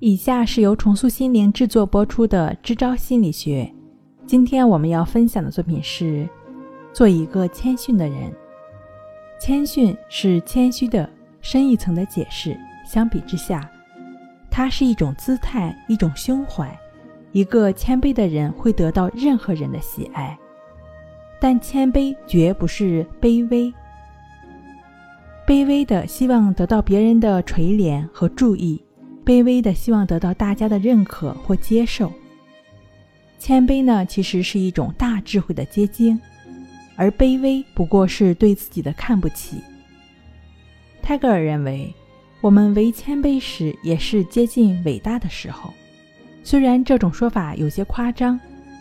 以下是由重塑心灵制作播出的《支招心理学》。今天我们要分享的作品是：做一个谦逊的人。谦逊是谦虚的深一层的解释。相比之下，它是一种姿态，一种胸怀。一个谦卑的人会得到任何人的喜爱，但谦卑绝不是卑微。卑微的希望得到别人的垂怜和注意。卑微的希望得到大家的认可或接受，谦卑呢，其实是一种大智慧的结晶，而卑微不过是对自己的看不起。泰戈尔认为，我们为谦卑时，也是接近伟大的时候。虽然这种说法有些夸张，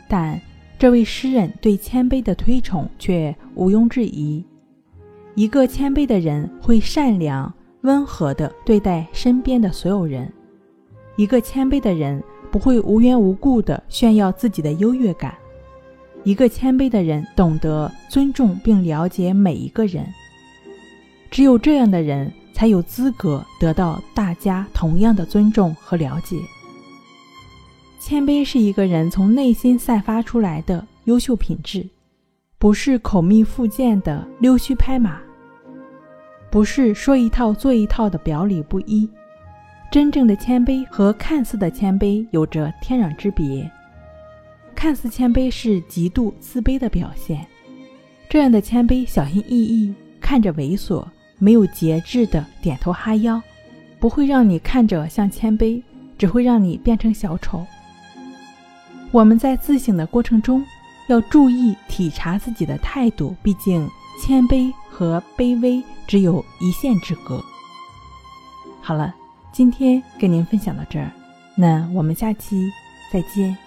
但这位诗人对谦卑的推崇却毋庸置疑。一个谦卑的人会善良、温和地对待身边的所有人。一个谦卑的人不会无缘无故地炫耀自己的优越感。一个谦卑的人懂得尊重并了解每一个人。只有这样的人才有资格得到大家同样的尊重和了解。谦卑是一个人从内心散发出来的优秀品质，不是口蜜腹剑的溜须拍马，不是说一套做一套的表里不一。真正的谦卑和看似的谦卑有着天壤之别。看似谦卑是极度自卑的表现，这样的谦卑小心翼翼，看着猥琐，没有节制的点头哈腰，不会让你看着像谦卑，只会让你变成小丑。我们在自省的过程中，要注意体察自己的态度，毕竟谦卑和卑微只有一线之隔。好了。今天跟您分享到这儿，那我们下期再见。